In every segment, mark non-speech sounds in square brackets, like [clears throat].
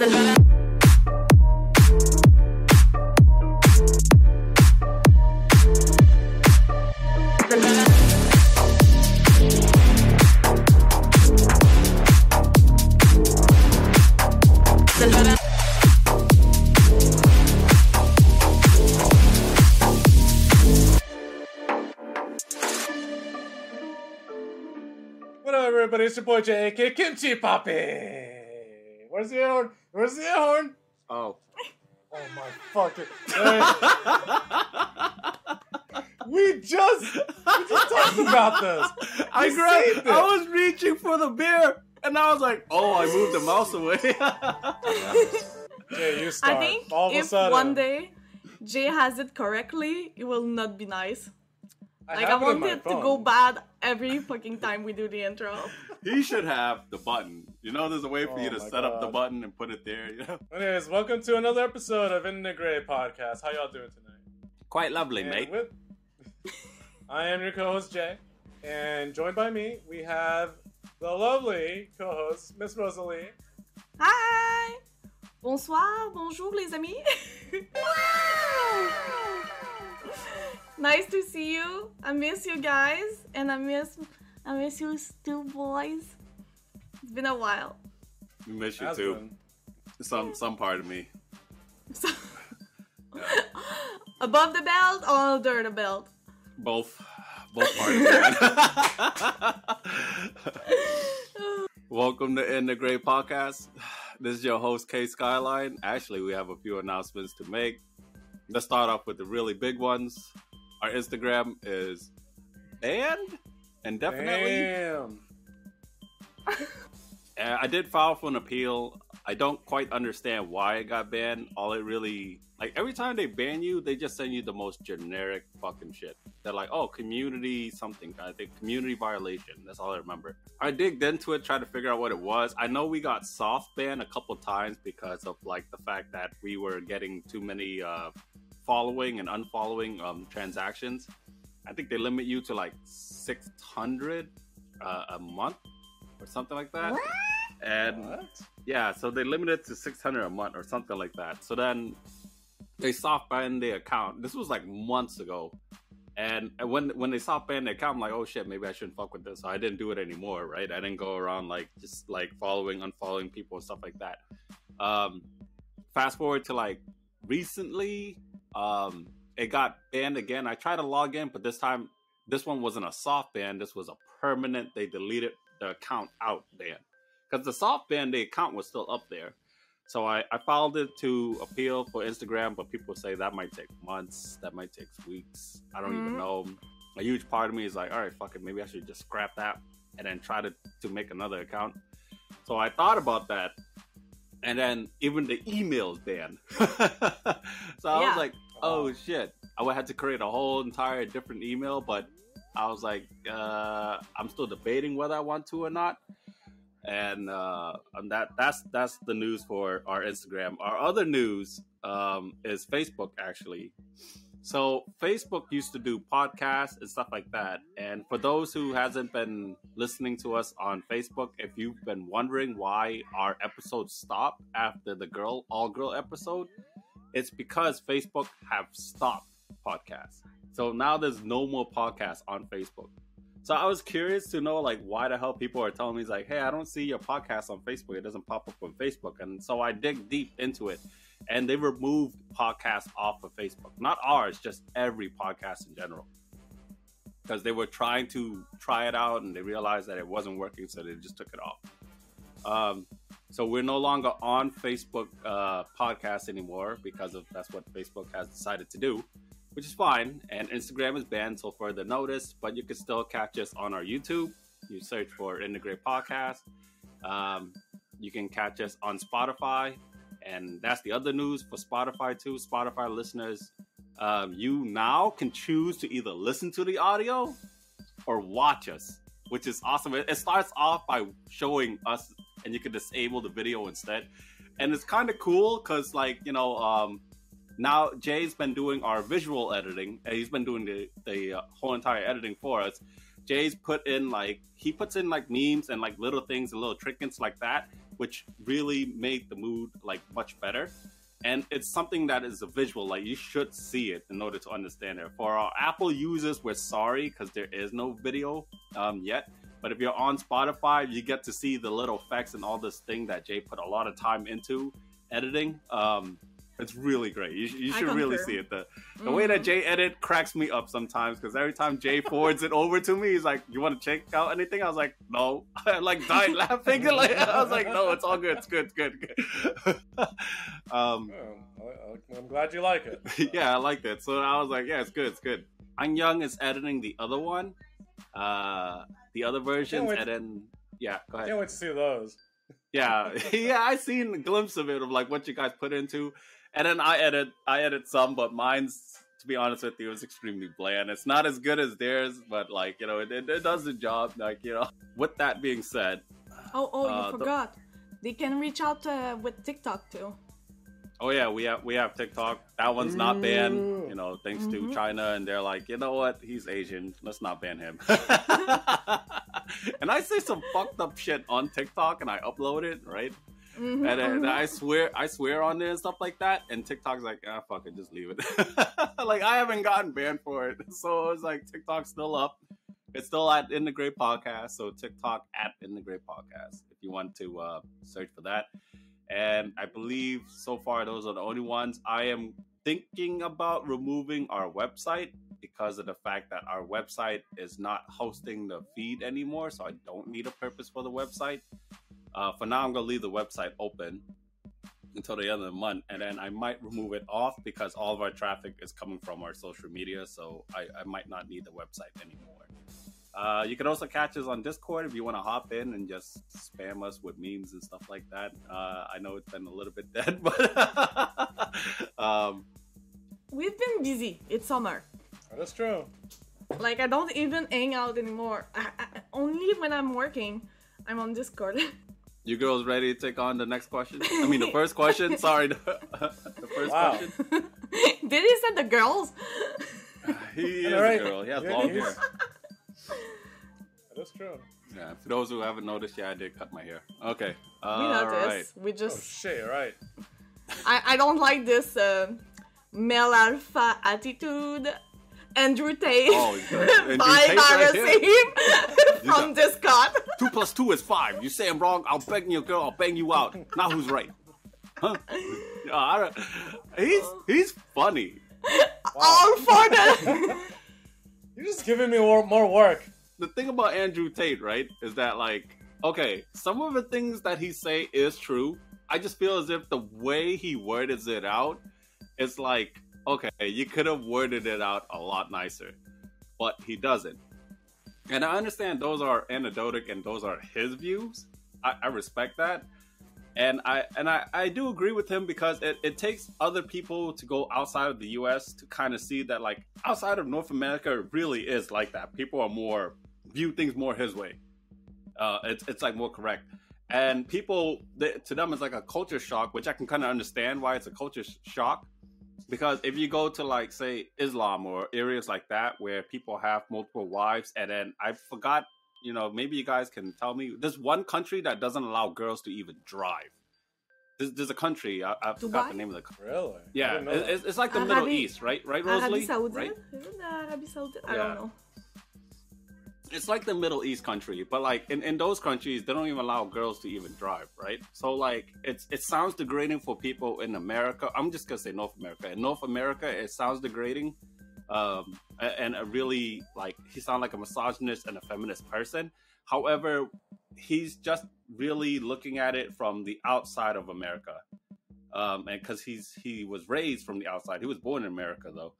What up, everybody? It's your boy JK Kimchi Poppy. Where's the horn? Where's the horn? Oh. [laughs] Oh my fucking! Hey, [laughs] we just we just talked about this. [laughs] I You grabbed. saved it. I was reaching for the beer, and I was like, "Oh, I moved the mouse away." Jay, you start. I think All of a if sudden, one day Jay has it correctly, it will not be nice. Like I have it in want my it to go bad every fucking time we do the intro. He should have the button. You know, there's a way for Oh you to my set up the button and put it there. You know, Anyways, welcome to another episode of In the Gray podcast. How y'all doing tonight? quite lovely, And mate. with- I am your co-host Jay, and joined by me we have the lovely co-host Miss Rosalie. Hi! Bonsoir, bonjour les amis. nice to see you. I miss you guys, and I miss I miss you too, boys. It's been a while. We miss you Has too. been. Some some part of me. So, [laughs] above the belt or under the belt? Both. Both parts. [laughs] [laughs] Welcome to In the Gray Podcast. This is your host, K Skyline. Actually, we have a few announcements to make. Let's start off with the really big ones. Our Instagram is banned indefinitely. Damn. [laughs] Uh, I did file for an appeal. I don't quite understand why it got banned. All it really like every time they ban you, they just send you the most generic fucking shit. They're like, oh, community something. I think community violation. That's all I remember. I digged into it, tried to figure out what it was. I know we got soft banned a couple times because of like the fact that we were getting too many uh, following and unfollowing um, transactions. I think they limit you to like six hundred uh, a month or something like that. What? And What? yeah, so they limited to 600 a month or something like that. So then they soft banned the account. This was like months ago. And when when they soft banned the account, I'm like, oh shit, maybe I shouldn't fuck with this. So I didn't do it anymore, right? I didn't go around like just like following, unfollowing people and stuff like that. Um, fast forward to like recently, um, it got banned again. I tried to log in, but this time this one wasn't a soft ban. This was a permanent. They deleted the account out ban because the soft ban, the account was still up there. So I, I filed it to appeal for Instagram, but people say that might take months, that might take weeks. I don't even Mhm. know. A huge part of me is like, all right, fuck it, maybe I should just scrap that and then try to, to make another account. So I thought about that, and then even the emails banned. [laughs] so I Yeah. was like, oh shit, I would have to create a whole entire different email, but I was like, uh, I'm still debating whether I want to or not. And uh, and that that's that's the news for our Instagram. Our other news um, is Facebook actually. So Facebook used to do podcasts and stuff like that. And for those who hasn't been listening to us on Facebook, if you've been wondering why our episodes stopped after the girl all girl episode, it's because Facebook have stopped podcasts. So now there's no more podcasts on Facebook. So I was curious to know like why the hell people are telling me like, hey, I don't see your podcast on Facebook. It doesn't pop up on Facebook. And so I dig deep into it. And they removed podcasts off of Facebook. Not ours, just every podcast in general. Because they were trying to try it out and they realized that it wasn't working, so they just took it off. Um, so we're no longer on Facebook uh, podcasts anymore because of that's what Facebook has decided to do which is fine. And Instagram is banned until further notice, but you can still catch us on our YouTube. You search for In the Gray Podcast. Um, you can catch us on Spotify, and that's the other news for Spotify too. Spotify listeners, um, you now can choose to either listen to the audio or watch us, which is awesome. It, it starts off by showing us, and you can disable the video instead. And it's kind of cool because, like, you know, um, now Jay's been doing our visual editing, and he's been doing the the uh, whole entire editing for us. Jay's put in like he puts in like memes and like little things and little trinkets like that which really made the mood like much better. And it's something that is a visual, like you should see it in order to understand it. For our Apple users, we're sorry because there is no video um, yet. But if you're on Spotify, you get to see the little effects and all this thing that Jay put a lot of time into editing. Um, it's really great. You, you should really see it. The, the mm-hmm. way that mm-hmm. Jay edit cracks me up sometimes because every time Jay forwards it over to me, he's like, "You want to check out anything?" I was like, "No." [laughs] I like died laughing. [laughs] like I was like, "No, it's all good. It's good. It's good. good." [laughs] um, oh, I'm glad you like it. yeah, I liked it. So I was like, "Yeah, it's good. It's good." Anh Young is editing the other one, uh, the other versions, and then yeah, go ahead. Can't wait to see those. Yeah, [laughs] yeah, I seen a glimpse of it of like what you guys put into and then I edit I edit some, but mine's to be honest with you is extremely bland. It's not as good as theirs, but like you know, it, it, it does the job. Like you know. With that being said, oh oh, you uh, forgot. The... They can reach out uh, with TikTok too. Oh yeah, we have we have TikTok. That one's not banned, you know, thanks mm-hmm. to China, and they're like, you know what, he's Asian, let's not ban him. [laughs] and I say some fucked up shit on TikTok, and I upload it, right? Mm-hmm. And, and, I swear, I swear on it and stuff like that. And TikTok's like, ah, fuck it, just leave it. [laughs] like I haven't gotten banned for it, [laughs] so it's like TikTok's still up. It's still at In the Gray Podcast, so TikTok at In the Gray Podcast if you want to uh, search for that. And I believe so far those are the only ones. I am thinking about removing our website because of the fact that our website is not hosting the feed anymore, so I don't need a purpose for the website. Uh, for now, I'm to leave the website open until the end of the month, and then I might remove it off because all of our traffic is coming from our social media, so I, I might not need the website anymore. Uh, you can also catch us on Discord if you want to hop in and just spam us with memes and stuff like that. Uh, I know it's been a little bit [laughs] dead, but um, we've been busy. It's summer. That's true. Like I don't even hang out anymore. I, I, only when I'm working, I'm on Discord. [laughs] You girls ready to take on the next question? I mean, the [laughs] first question. Sorry, the, the first wow. question. Did he say the girls? he is right. a girl. He has yeah, long hair. That's true. Yeah, for those who haven't noticed, yeah, I did cut my hair. Okay. Uh, we noticed. Right. We just. Oh shit! Right. I I don't like this uh, male alpha attitude. Andrew Tate oh, [laughs] by Harasim from Discord. Two plus two is five. You say I'm wrong, I'll bang your girl, I'll bang you out. Now who's right? Huh? Uh, he's he's funny. Wow. All for the. [laughs] You're just giving me more, more work. The thing about Andrew Tate, right, is that like, okay, some of the things that he say is true. I just feel as if the way he worded it out, it's like okay, you could have worded it out a lot nicer, but he doesn't. And I understand those are anecdotic and those are his views. I, I respect that. And I and I, I do agree with him because it, it takes other people to go outside of the US to kind of see that like outside of North America really is like that. People are more view things more his way. Uh, it's it's like more correct. And people they, to them it's like a culture shock, which I can kind of understand why it's a culture shock because if you go to like say Islam or areas like that where people have multiple wives, and then I forgot, you know, maybe you guys can tell me. There's one country that doesn't allow girls to even drive. There's, there's a country I, I forgot the name of the country. Really? Yeah, it's, it's, like the Middle East, right? Right, Rosalie? Arabi Right? Arabi Saudi. I yeah. don't know it's like the Middle East country, but like in, in those countries, they don't even allow girls to even drive, right? So like it's it sounds degrading for people in America. I'm just gonna say North America. In North America, it sounds degrading, um, and a really like he sounds like a misogynist and a feminist person. However, he's just really looking at it from the outside of America, um, and because he's he was raised from the outside. He was born in America though,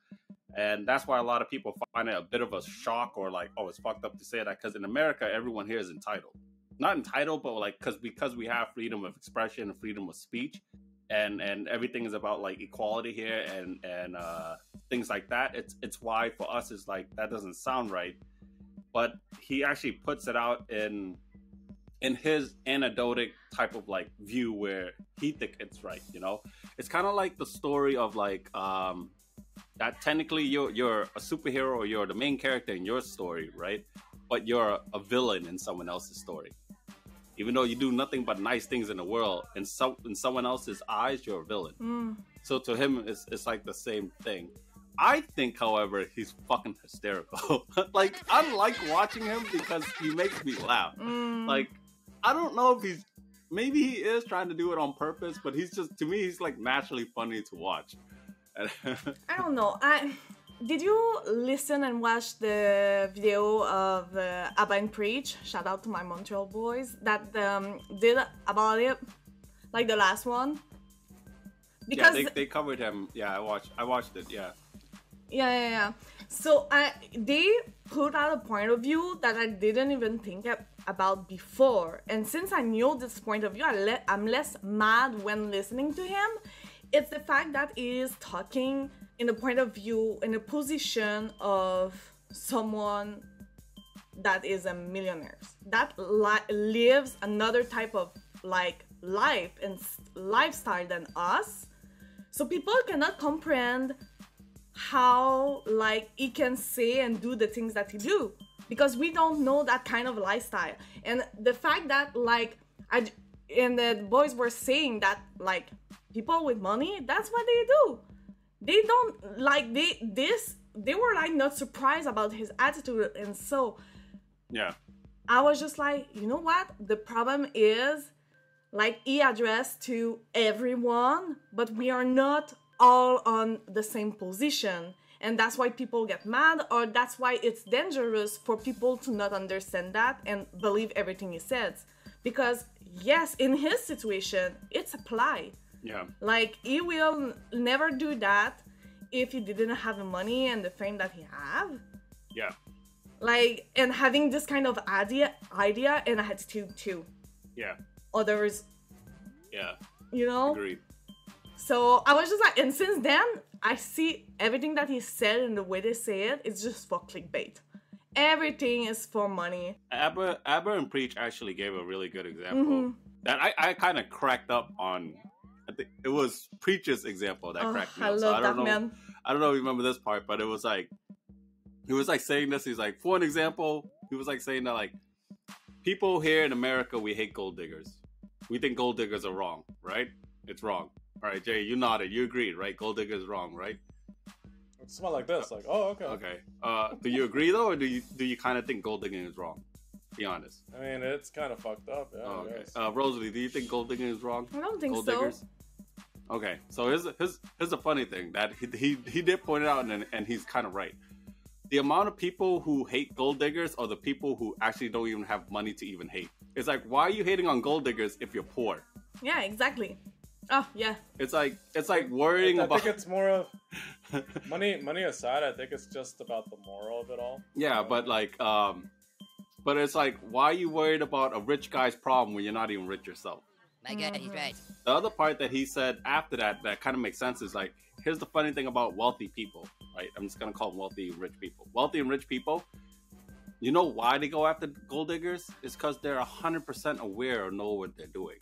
and that's why a lot of people find it a bit of a shock or like, oh, it's fucked up to say that because in America, everyone here is entitled. Not entitled, but like because because we have freedom of expression and freedom of speech, and and everything is about like equality here and and uh, things like that. It's it's why for us is like that doesn't sound right, but he actually puts it out in in his anecdotic type of like view where he thinks it's right. You know, it's kind of like the story of like um that technically you're you're a superhero or you're the main character in your story, right? But you're a villain in someone else's story. even though you do nothing but nice things in the world, in some in someone else's eyes, you're a villain. Mm. So to him, it's it's like the same thing. I think, however, he's fucking hysterical. [laughs] like I like watching him because he makes me laugh. Mm. Like I don't know if he's maybe he is trying to do it on purpose, but he's just to me he's like naturally funny to watch. [laughs] I don't know. I did you listen and watch the video of uh, Aba and Preach? Shout out to my Montreal boys that um, did about it, like the last one. yeah, they, they covered him. Yeah, I watched. I watched it. Yeah. Yeah, yeah, yeah. So I they put out a point of view that I didn't even think about before, and since I knew this point of view, I le- I'm less mad when listening to him. It's the fact that he is talking in a point of view, in a position of someone that is a millionaire that li- lives another type of like life and lifestyle than us. So people cannot comprehend how like he can say and do the things that he do because we don't know that kind of lifestyle and the fact that like i and the boys were saying that like people with money that's what they do. They don't like they this they were like not surprised about his attitude. And so yeah. I was just like you know what? The problem is like he addressed to everyone but we are not all on the same position. And that's why people get mad or that's why it's dangerous for people to not understand that and believe everything he says. Because yes in his situation it's applied yeah. Like he will never do that if he didn't have the money and the fame that he have. Yeah. Like and having this kind of idea idea and attitude too yeah. Others yeah. you know? Agreed. So I was just like, and since then, I see everything that he said and the way they say it, it's just for clickbait. Everything is for money. Aba, Aba and Preach actually gave a really good example mm-hmm. that I, I kind of cracked up on. I think it was Preach's example that oh, cracked me I up. love so I don't that know, man. I don't know if you remember this part, but it was like he was like saying this. He's like, for an example, he was like saying that like people here in America we hate gold diggers. We think gold diggers are wrong, right? It's wrong. All right, Jay, you nodded. You agreed, right? Gold digger is wrong, right? It's smell like this. Like, oh, okay. Okay. Uh, do you agree though, or do you do you kind of think gold digging is wrong? Be honest. I mean, it's kind of fucked up. Yeah. Oh, okay. Uh, Rosalie, do you think gold digging is wrong? I don't think gold so. Diggers? Okay. So here's here's here's a funny thing that he he, he did point it out, and and he's kind of right. The amount of people who hate gold diggers are the people who actually don't even have money to even hate. It's like, why are you hating on gold diggers if you're poor? Yeah, exactly. Oh yeah. It's like it's like worrying I, I about. think it's more of [laughs] money. Money aside, I think it's just about the moral of it all. Yeah, but like, um, but it's like, why are you worried about a rich guy's problem when you're not even rich yourself? My God, he's right. The other part that he said after that that kind of makes sense is like, here's the funny thing about wealthy people, right? I'm just gonna call them wealthy rich people. Wealthy and rich people. You know why they go after gold diggers? It's because they're 100% aware or know what they're doing.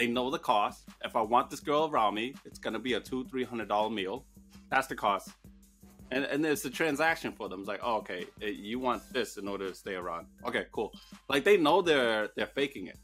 They know the cost. If I want this girl around me, it's gonna be a two, three hundred dollar meal. That's the cost. And and it's a transaction for them. It's like, oh, okay, eh, you want this in order to stay around. Okay, cool. Like they know they're they're faking it.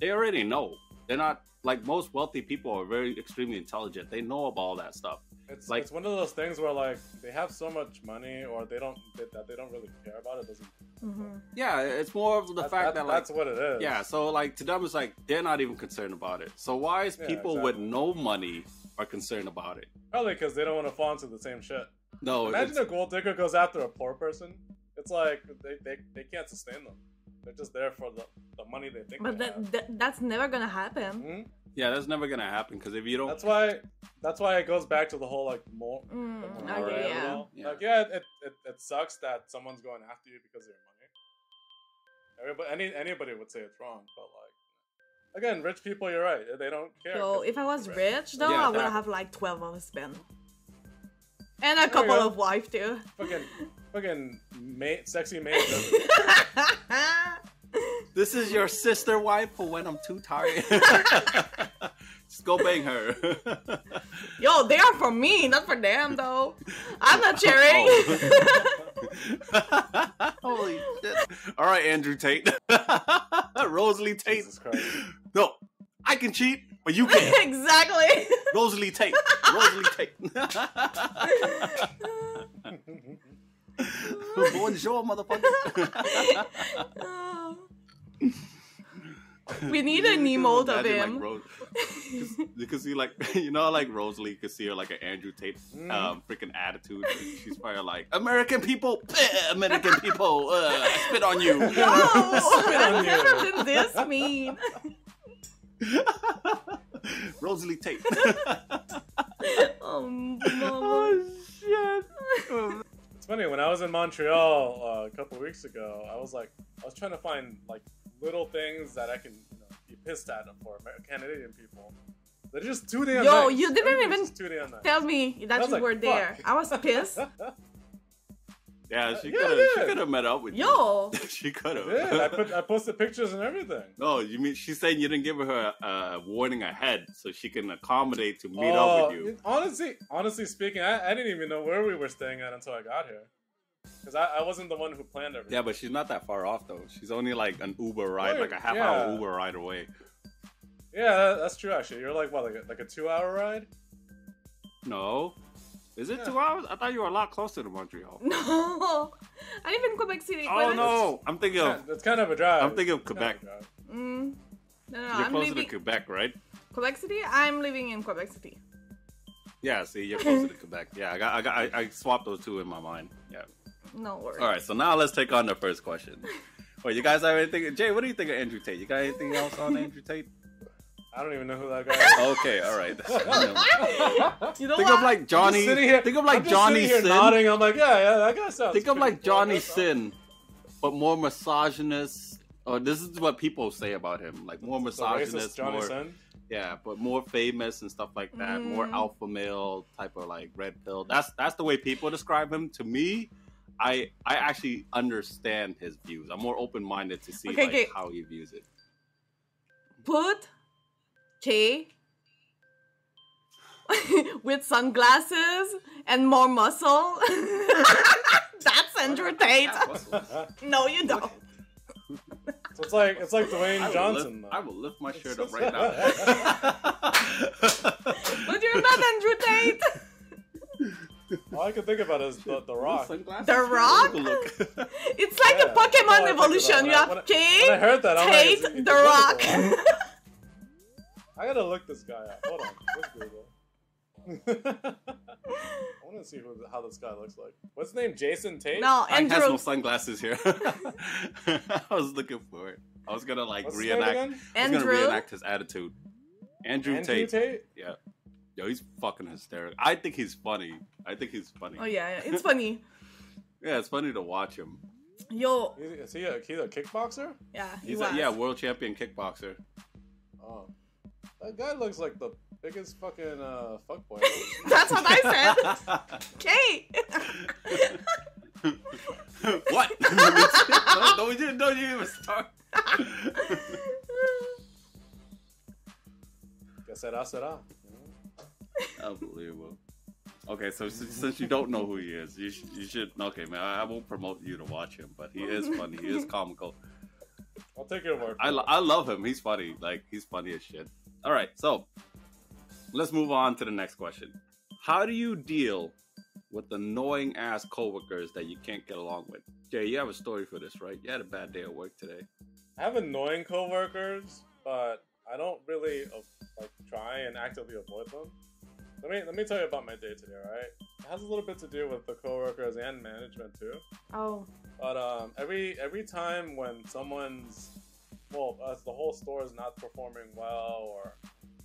They already know. They're not like most wealthy people are very extremely intelligent. They know about all that stuff. It's like it's one of those things where like they have so much money or they don't that they don't really care about it. Doesn't. Mm-hmm. Yeah, it's more of the that, fact that, that like that's what it is. Yeah, so like to them it's like they're not even concerned about it. So why is Yeah, people exactly. with no money are concerned about it? Probably because they don't want to fall into the same shit. No, Imagine a gold digger goes after a poor person. It's like they, they, they can't sustain them. They're just there for the, the money they think. But they that, have. that that's never gonna happen. Mhm. Yeah, that's never gonna happen because if you don't, That's why. That's why it goes back to the whole like more. Mm, the okay, morale yeah. Yeah. Like yeah, it, it, it sucks that someone's going after you because of your money. Everybody, any anybody would say it's wrong, but like again, rich people, you're right. They don't care. So 'cause if I was they're rich though, Yeah, I would that- have like twelve of husband. And a couple go. of wife too. fucking fucking mate, sexy [laughs] mate. [laughs] this is your sister wife for when I'm too tired. [laughs] Just go bang her. Yo, they are for me, not for them though. I'm not [laughs] oh. sharing. Oh. [laughs] Holy shit! All right, Andrew Tate, Rosalie Tate. Jesus Christ. No, I can cheat, but you can't. exactly. Rosalie Tate. Rosalie Tate. Bonjour, motherfucker. Oh. We need an mold of him. Like, Ro- you can see like [laughs] you know like Rosalie could see her like an Andrew Tate Mm. um, freaking attitude. She's probably like American people, [laughs] American people, uh, I spit on you. [laughs] no, Spit on I've you. never been this mean. Rosalie Tate. Oh, mama. oh shit. It's funny when I was in Montreal uh, a couple weeks ago. I was like, I was trying to find like little things that I can you know, be pissed at for Canadian people. They're just too damn Yo, nice. you didn't Everybody's even just too damn nice. Tell me that you like, were there. I was pissed. [laughs] Yeah, she Yeah, could have. I She could have met up with Yo. you. Yo, [laughs] she could have. yeah, I put I [laughs] posted pictures and everything. no, you mean she's saying you didn't give her a, a warning ahead so she can accommodate to meet Oh, up with oh, you. Honestly, honestly speaking, I, I didn't even know where we were staying at until I got here. Because I, I wasn't the one who planned everything. Yeah, but she's not that far off though. She's only like an Uber ride, Right, like a half yeah. hour Uber ride away. Yeah, that's true. Actually, you're like what, like a, like a two-hour ride? No, is it Yeah. two hours? I thought you were a lot closer to Montreal. [laughs] No. I live in Quebec City. Oh Quebec- no, I'm thinking of that's kind of a drive. I'm thinking of It's kind Quebec. Mm. No, no, you're I'm closer living to Quebec, right? Quebec City. I'm living in Quebec City. Yeah, see, you're closer to [laughs] Quebec. Yeah, I got, I got, I, I swapped those two in my mind. Yeah. No worries. All right, so now let's take on the first question. [laughs] Wait, you guys have anything? Jay, what do you think of Andrew Tate? You got anything else on Andrew Tate? I don't even know who that guy is. Okay, all right. [laughs] You know think what? of like I'm Johnny. just sitting here, think of I'm like just Johnny here Sin. nodding. I'm like, yeah, yeah, that guy sounds. Think of like cool, Johnny? Sin, but more misogynist. Or this is what people say about him, like more misogynist, racist Johnny more Sin. yeah, but more famous and stuff like that. More Mm. alpha male type of like red pill. That's that's the way people describe him. To me, I I actually understand his views. I'm more open minded to see Okay, like, okay. how he views it. Put K [laughs] with sunglasses and more muscle. [laughs] That's Andrew Tate. [laughs] No, you don't. So it's like it's like Dwayne I will Johnson. lift- I will lift my shirt up right now. But you're not Andrew Tate. [laughs] All I can think about is the, the Rock. Sunglasses? The Rock? Look. [laughs] It's like Yeah, a that's all I Pokemon evolution. You have when I- K, When I heard that, I'm like, Tate, The Rock. [laughs] I gotta look this guy up. Hold on. Let's Google. I want to see who, how this guy looks like. What's his name? Jason Tate. no, Andrew. I has no sunglasses here. I was looking for it. I was gonna like What's his name reenact. again? I was gonna Andrew. reenact his attitude. Andrew, Andrew Tate. Tate. Yeah. Yo, he's fucking hysterical. I think he's funny. I think he's funny. Oh yeah, yeah, it's funny. [laughs] Yeah, it's funny to watch him. Yo, Is is he a, he's a kickboxer? yeah, he He's was. a, yeah, world champion kickboxer. Oh, that guy looks like the biggest fucking uh, fuckboy. [laughs] That's what I said. [laughs] Kate. what? don't, don't you don't you even start. Que será, será. Unbelievable. Okay, so since, since you don't know who he is, you, sh- you should. Okay, man, I, I won't promote you to watch him, but he is funny. He is comical. I'll take your word. For I, it. lo- I love him. He's funny. Like he's funny as shit. All right, so let's move on to the next question. How do you deal with annoying ass coworkers that you can't get along with? Jay, you have a story for this, right? You had a bad day at work today. I have annoying coworkers, but I don't really uh, like try and actively avoid them. Let me let me tell you about my day today, alright? It has a little bit to do with the coworkers and management too. Oh, But um, every every time when someone's well, uh, the whole store is not performing well, or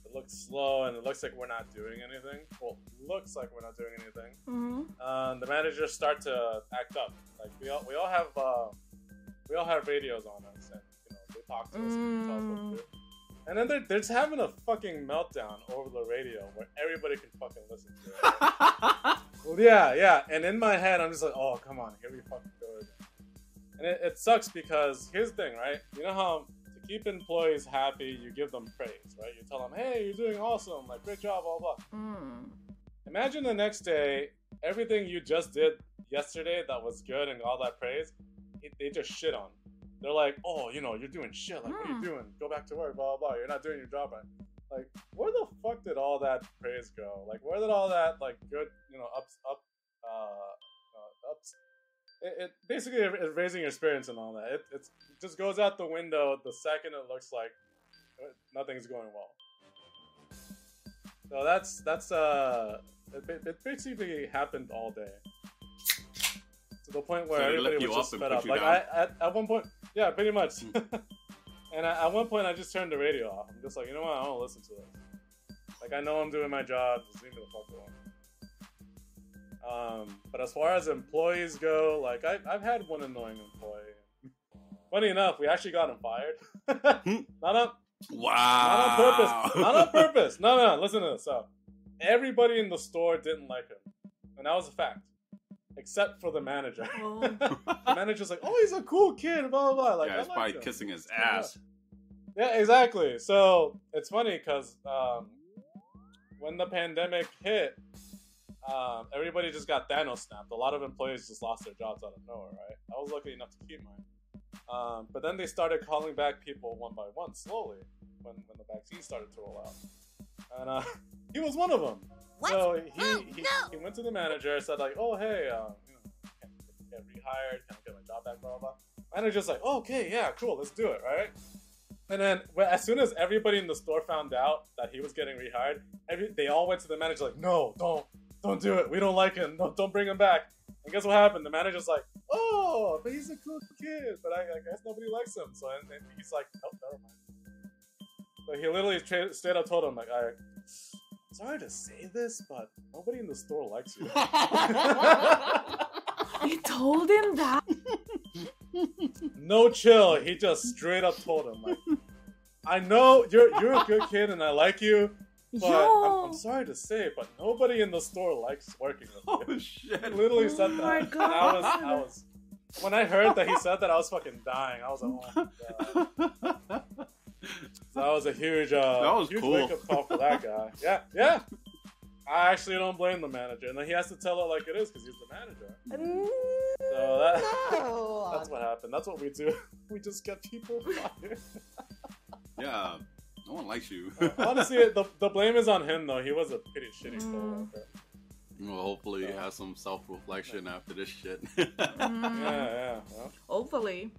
it looks slow, and it looks like we're not doing anything. Well, looks like we're not doing anything. Mm-hmm. Um, the managers start to act up. Like we all we all have uh, we all have radios on us, and you know they talk to us and tell us what to do. And then they're, they're just having a fucking meltdown over the radio where everybody can fucking listen to it. [laughs] Well, yeah, yeah. And in my head, I'm just like, oh, come on, here we fucking go again. And it, it sucks because here's the thing, right? You know how to keep employees happy, you give them praise, right? You tell them, hey, you're doing awesome, like great job, blah blah. Mm. Imagine the next day, everything you just did yesterday that was good and all that praise, it, they just shit on. They're like, oh, you know, you're doing shit. Like, what are you Hmm. doing? Go back to work. Blah blah blah. You're not doing your job right. Like, where the fuck did all that praise go? Like, where did all that like good, you know, ups up, uh, uh ups. It, it basically is raising your spirits and all that. It, it's, it just goes out the window the second it looks like uh, nothing's going well. So that's that's uh, it, it basically happened all day. To the point where So everybody was just fed up. Like down? Hmm. I, at, at one point, yeah, pretty much. [laughs] and I, at one point, I just turned the radio off. I'm just like, you know what? I don't listen to this. Like I know I'm doing my job. Just leave me the fuck alone. Um, but as far as employees go, like I, I've had one annoying employee. Funny enough, we actually got him fired. Hmm. [laughs] not on, Wow. not on purpose. Not on purpose. No, no. Listen to this. So, everybody in the store didn't like him, and that was a fact, except for the manager. Oh. [laughs] the manager's like, "Oh, he's a cool kid." Blah blah blah. Like, yeah, I he's like probably him. kissing his Yeah. ass. Yeah, exactly. So it's funny because um, when the pandemic hit, um, everybody just got Thanos snapped. A lot of employees just lost their jobs out of nowhere, right? I was lucky enough to keep mine. Um, but then they started calling back people one by one, slowly, when, when the vaccine started to roll out. And uh, [laughs] he was one of them. What? So he, Oh, he, no. he went to the manager, said like, "Oh hey, um, you know, can I get rehired? Can I get my job back?" Blah blah. blah. Manager's like, oh, "Okay, yeah, cool, let's do it, right?" And then, well, as soon as everybody in the store found out that he was getting rehired, every, they all went to the manager like, "No, don't, don't do it. We don't like him. No, don't bring him back." And guess what happened? The manager's like, "Oh, but he's a cool kid, but I, I guess nobody likes him." So and, and he's like, "Oh, never mind." So he literally tra- straight up told him like, "I, sorry to say this, but nobody in the store likes you." [laughs] He told him that. [laughs] no chill. He just straight up told him like, "I know you're you're a good kid and I like you, but I'm, I'm sorry to say, but nobody in the store likes working with oh, you." oh shit. He literally said Oh that. my And [laughs] I was, I God. was, when I heard that he said that, I was fucking dying. I was like, oh my god. [laughs] So that was a huge, uh, That was huge cool. wake up call for that guy. [laughs] Yeah, yeah. I actually don't blame the manager, and then he has to tell it like it is because he's the manager. So that, No. [laughs] that's what happened. That's what we do. We just get people fired. yeah, no one likes you. Honestly, the, the blame is on him though. He was a pretty shitty Mm. coworker. well, hopefully, he has some self reflection after this shit. Mm, Yeah, yeah. Well, Hopefully.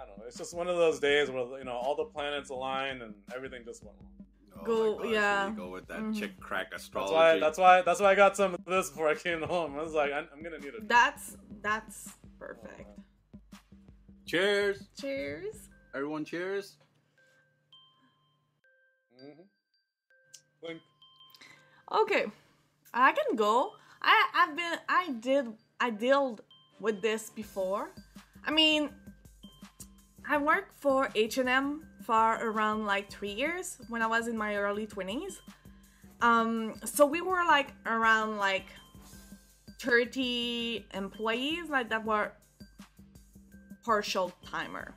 I don't know. It's just one of those days where you know all the planets align and everything just went wrong. Oh Go- my gosh, yeah. go with that Mhm. chick crack astrology. That's astrology. why. That's why. That's why I got some of this before I came home. I was like, I'm, I'm gonna need it. That's that's perfect. Cheers, Cheers. everyone! Cheers. Mm-hmm. Okay, I can go. I I've been I did I dealt with this before. I mean, I worked for H and M for around like three years when I was in my early twenties. Um, so we were like around like thirty employees, like that were partial timer,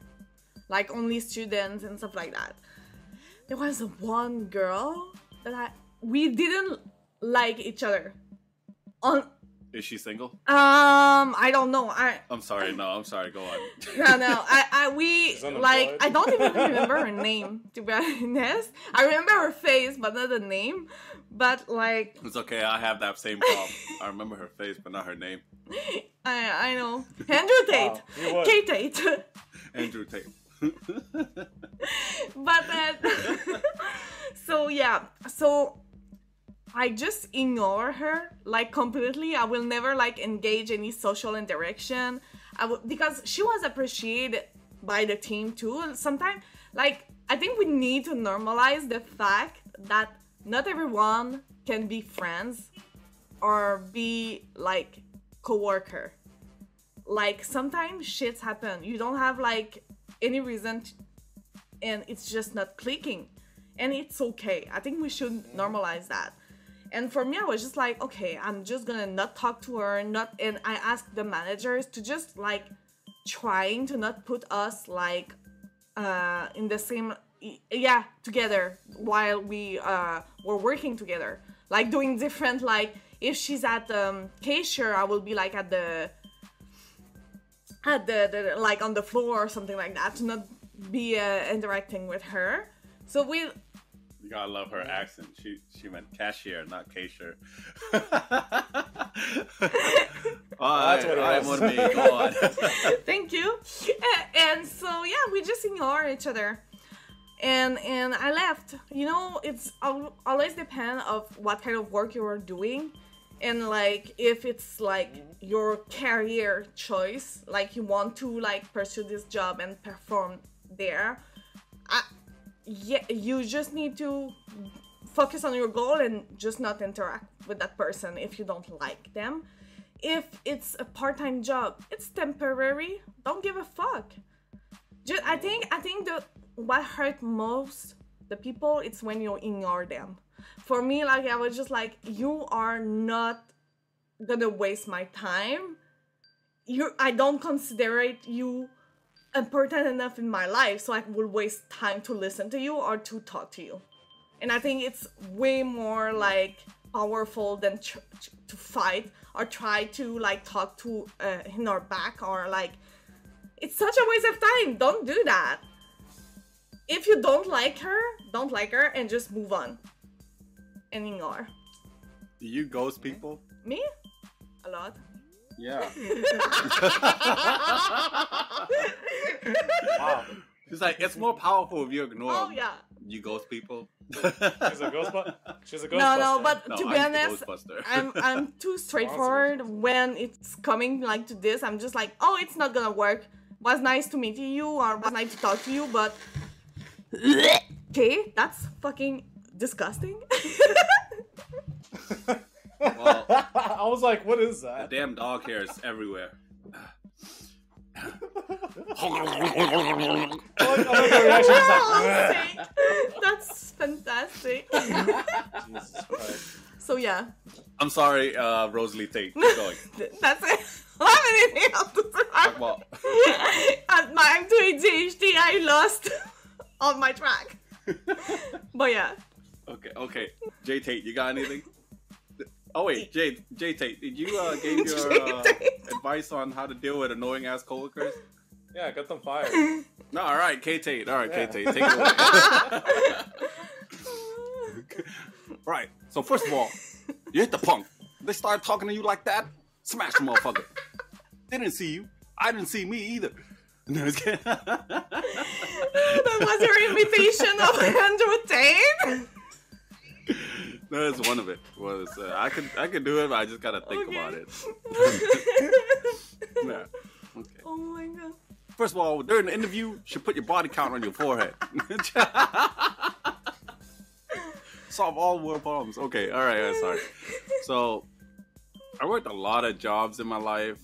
like only students and stuff like that. There was one girl that I we didn't like each other. On Is she single? um I don't know. I I'm sorry. No, I'm sorry. Go on. [laughs] no no I I we like. I don't even remember her name to be [laughs] honest. I remember her face but not the name. But like It's okay. I have that same problem. I remember her face, but not her name. [laughs] I I know Andrew Tate, Wow, you. Kate Tate. Andrew Tate. but then so yeah so i just ignore her like completely. I will never like engage any social interaction. I will, because she was appreciated by the team too. And sometimes like i think we need to normalize the fact that not everyone can be friends or be like coworker. Like sometimes shits happen. You don't have like any reason and it's just not clicking. And it's okay. I think we should normalize that and for me i was just like okay i'm just gonna not talk to her not and i asked the managers to just like trying to not put us like uh in the same yeah together while we uh were working together like doing different like if she's at um cashier i will be like at the at the, the like on the floor or something like that to not be uh, interacting with her. So we You gotta love her accent. She she meant cashier, not cashier. [laughs] That's what it I was. want me. Go on. [laughs] thank you and so yeah we just ignore each other and and i left you know it's always depend of what kind of work you are doing and like if it's like your career choice like you want to like pursue this job and perform there I, yeah you just need to focus on your goal and just not interact with that person if you don't like them. If it's a part-time job it's temporary. Don't give a fuck. Just i think i think the what hurt most the people it's when you ignore them. For me like i was just like you are not gonna waste my time. You i don't consider it you important enough in my life so i would waste time to listen to you or to talk to you and I think it's way more like powerful than to fight or try to like talk to uh, in our back or like it's such a waste of time. Don't do that. If you don't like her, don't like her and just move on and ignore. Do you ghost people? Me? A lot. Yeah. [laughs] Wow. She's like, it's more powerful if you ignore oh them. yeah. You ghost people. She's a ghostbuster. She's a ghostbuster. No, no, but No, to be I'm honest, I'm I'm [laughs] too straightforward when it's coming like to this. I'm just like, oh, it's not gonna work. Was nice to meet you or was nice to talk to you, but [laughs] okay, that's fucking disgusting. Well, [laughs] I was like, what is that? the that? damn dog hair is everywhere. [laughs] I like how the reaction is like, [laughs] sake. that's fantastic. So yeah, I'm sorry, uh, Rosalie Tate. Keep going. that's it. I don't have anything else to say. Talk At my I'm too ADHD, I lost on my track. But yeah. Okay, okay. J Tate, you got anything? Oh wait, Jay, Jay Tate, did you uh, [laughs] give your uh, advice on how to deal with annoying ass coworkers? Yeah, get them fired. [laughs] No, all right, K Tate. All right, Yeah. K Tate, take it away. [laughs] right. So first of all, you hit the punk. They start talking to you like that. Smash the motherfucker. They didn't see you. I didn't see me either. No, it's kidding. that was your invitation of Andrew Tate. [laughs] no, that's one of it. Was uh, I could I could do it, but I just gotta think Okay. about it. [laughs] Yeah. Okay. oh my god. First of all, during the interview, you should put your body count on your forehead. [laughs] Solve all world problems. Okay, all right, I'm sorry. So, I worked a lot of jobs in my life,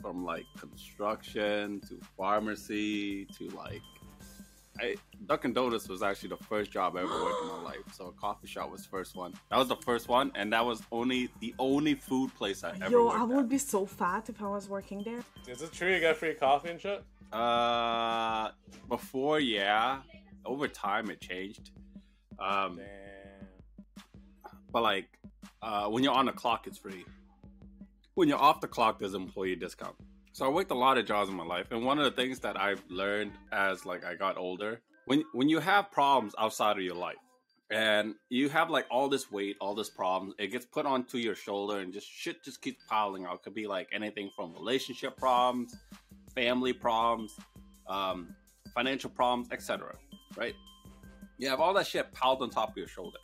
from like construction to pharmacy to like. I, Dunkin' Donuts was actually the first job I ever worked in my [gasps] life. So a coffee shop was the first one. That was the first one, and that was only the only food place I ever Yo, worked I at. would be so fat if I was working there. Is it true you got free coffee and shit? Uh, before, yeah. Over time, it changed. Um, Damn. but like, uh, when you're on the clock, it's free. When you're off the clock, there's employee discount. So I worked a lot of jobs in my life, and one of the things that I've learned as like I got older, when when you have problems outside of your life, and you have like all this weight, all this problems, it gets put onto your shoulder, and just shit just keeps piling out. It could be like anything from relationship problems, family problems, um, financial problems, etc. Right? You have all that shit piled on top of your shoulder.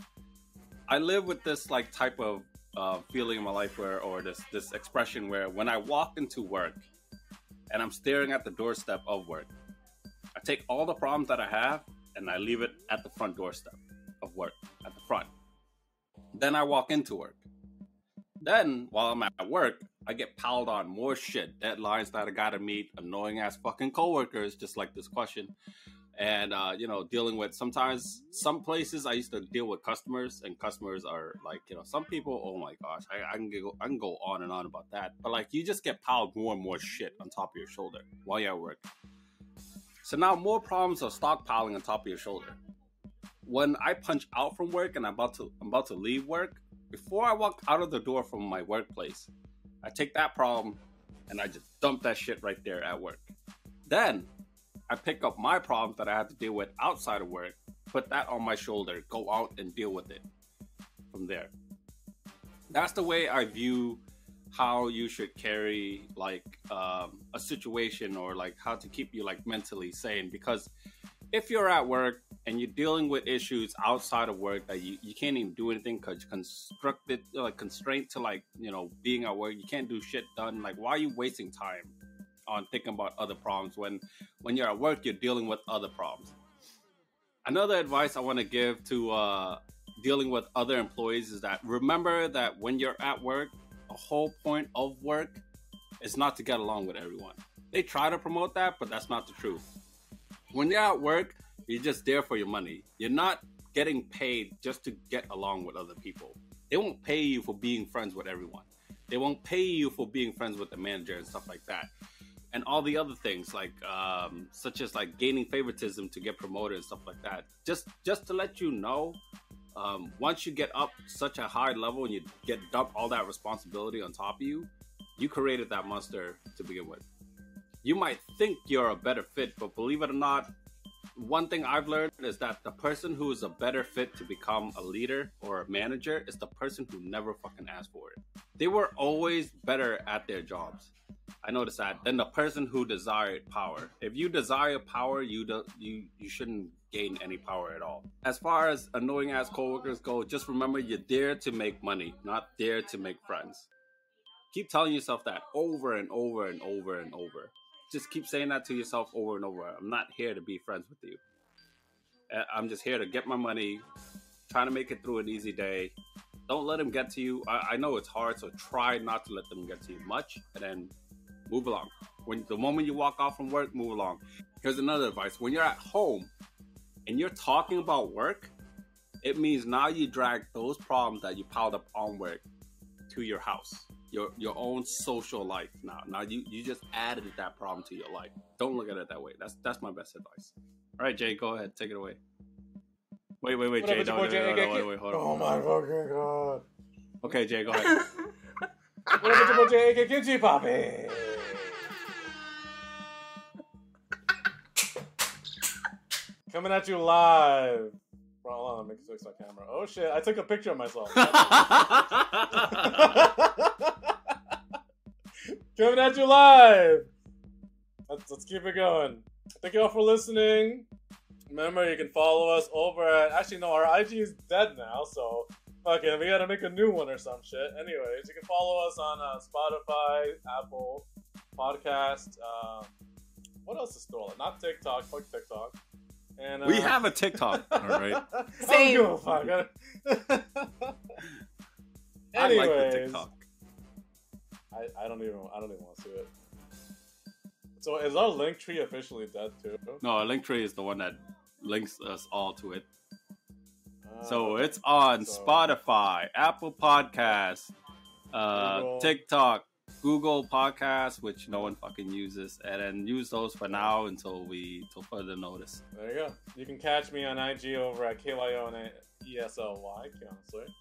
I live with this like type of uh, feeling in my life where, or this this expression where when I walk into work and I'm staring at the doorstep of work, I take all the problems that I have and I leave it at the front doorstep of work, at the front. Then I walk into work. Then while I'm at work, I get piled on more shit, deadlines that I gotta meet, annoying ass fucking coworkers, just like this question and uh, you know dealing with sometimes some places i used to deal with customers and customers are like you know some people oh my gosh I, I can go i can go on and on about that. But like you just get piled more and more shit on top of your shoulder while you're at work. So now more problems are stockpiling on top of your shoulder. When i punch out from work and i'm about to i'm about to leave work before i walk out of the door from my workplace i take that problem and I just dump that shit right there at work. Then I pick up my problems that I have to deal with outside of work, put that on my shoulder, go out and deal with it from there. That's the way I view how you should carry like um, a situation or like how to keep you like mentally sane because if you're at work and you're dealing with issues outside of work that you, you can't even do anything because you're constructed like constrained to like you know being at work you can't do shit done like why are you wasting time on thinking about other problems when when you're at work you're dealing with other problems another advice i want to give to uh, dealing with other employees is that remember that when you're at work the whole point of work is not to get along with everyone. They try to promote that, but that's not the truth. When you're at work, you're just there for your money. You're not getting paid just to get along with other people. They won't pay you for being friends with everyone. They won't pay you for being friends with the manager and stuff like that. And all the other things like um, such as like gaining favoritism to get promoted and stuff like that. Just just to let you know, um, once you get up such a high level and you get dumped all that responsibility on top of you, you created that monster to begin with. You might think you're a better fit, but believe it or not, one thing I've learned is that the person who is a better fit to become a leader or a manager is the person who never fucking asked for it. They were always better at their jobs. I noticed that Then the person who desired power. If you desire power, you do, you you shouldn't gain any power at all. As far as annoying ass coworkers go, just remember you're there to make money, not there to make friends. Keep telling yourself that over and over and over and over. Just keep saying that to yourself over and over. I'm not here to be friends with you. Uh, I'm just here to get my money, trying to make it through an easy day. Don't let them get to you. I, I know it's hard, so try not to let them get to you much, and then move along. When the moment you walk off from work, move along. Here's another advice: when you're at home, and you're talking about work, it means now you drag those problems that you piled up on work to your house, your your own social life. Now, now you you just added that problem to your life. Don't look at it that way. That's that's my best advice. All right, Jay, go ahead, take it away. Wait, wait, wait, What up, Jay, it's your don't, boy Jay, wait, wait, aka wait, wait, hold on. Oh my fucking god. Okay, Jay, go ahead. What up, it's your boy Jay, aka Kimchi Poppy? Coming at you live. Hold on, let me fix my camera. Oh shit, I took a picture of myself. [laughs] Coming at you live. Let's, let's keep it going. Thank you all for listening. Remember, you can follow us over at. Actually, no, our IG is dead now, so fuck it. We gotta make a new one or some shit. Anyways, you can follow us on uh, Spotify, Apple Podcast. Um, what else is stolen? Not TikTok. Fuck TikTok. And uh, we have a TikTok, [laughs] all right. I don't Same. give a fuck. I like the TikTok. I, I don't even I don't even want to see it. So is our link tree officially dead too? No, link tree is the one that links us all to it. Uh, So it's on So- Spotify, Apple Podcasts, uh, Google. TikTok, Google Podcasts, which no one fucking uses, and then use those for now until we till further notice. There you go. You can catch me on IG over at KYON ESLY, honestly.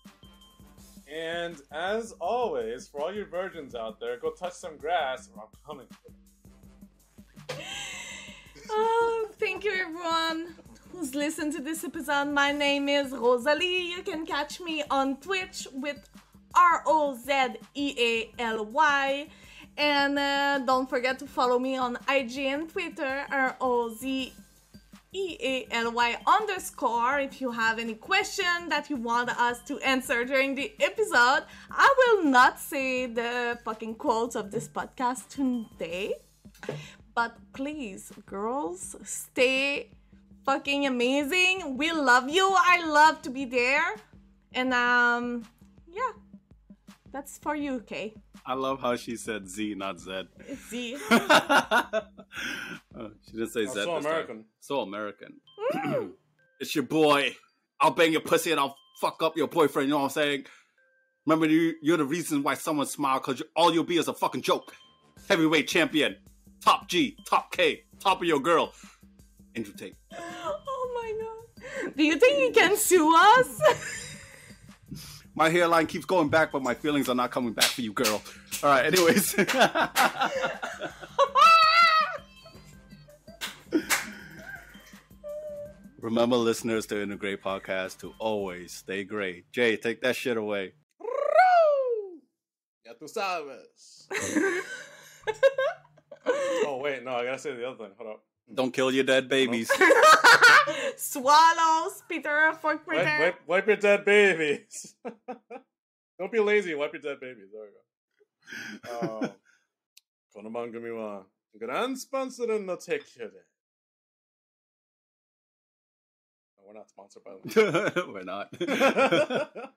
And as always, for all you virgins out there, go touch some grass or I'm coming. [laughs] Oh, thank you, everyone who's listened to this episode. My name is Rosalie. You can catch me on Twitch with R O Z E A L Y. And uh, don't forget to follow me on IG and Twitter, R O Z E A L Y underscore. If you have any question that you want us to answer during the episode, I will not say the fucking quotes of this podcast today. But please, girls, stay fucking amazing. We love you. I love to be there. And um. That's for you, okay? I love how she said Z, not Z. See. [laughs] Oh, she didn't say I'm Z. so this time. American. So American. Mm. [clears throat] it's your boy. I'll bang your pussy and I'll fuck up your boyfriend. You know what I'm saying? Remember, you, you're the reason why someone smiled because all you'll be is a fucking joke. Heavyweight champion. Top G, top K, top of your girl. Andrew Tate. [gasps] oh my god. Do you think you can sue us? [laughs] My hairline keeps going back, but my feelings are not coming back for you, girl. All right. Anyways. [laughs] Remember, listeners to In the Gray Podcast to always stay great. Jay, take that shit away. Ya tú sabes. [laughs] oh wait, no, I gotta say the other thing. Hold up. Hmm. Don't kill your dead babies. [laughs] Swallows, Peter, fuck my wipe, wipe, wipe, your dead babies. [laughs] Don't be lazy. Wipe your dead babies. There we go. Um, [laughs] Konoman no. We're not sponsored by We're not.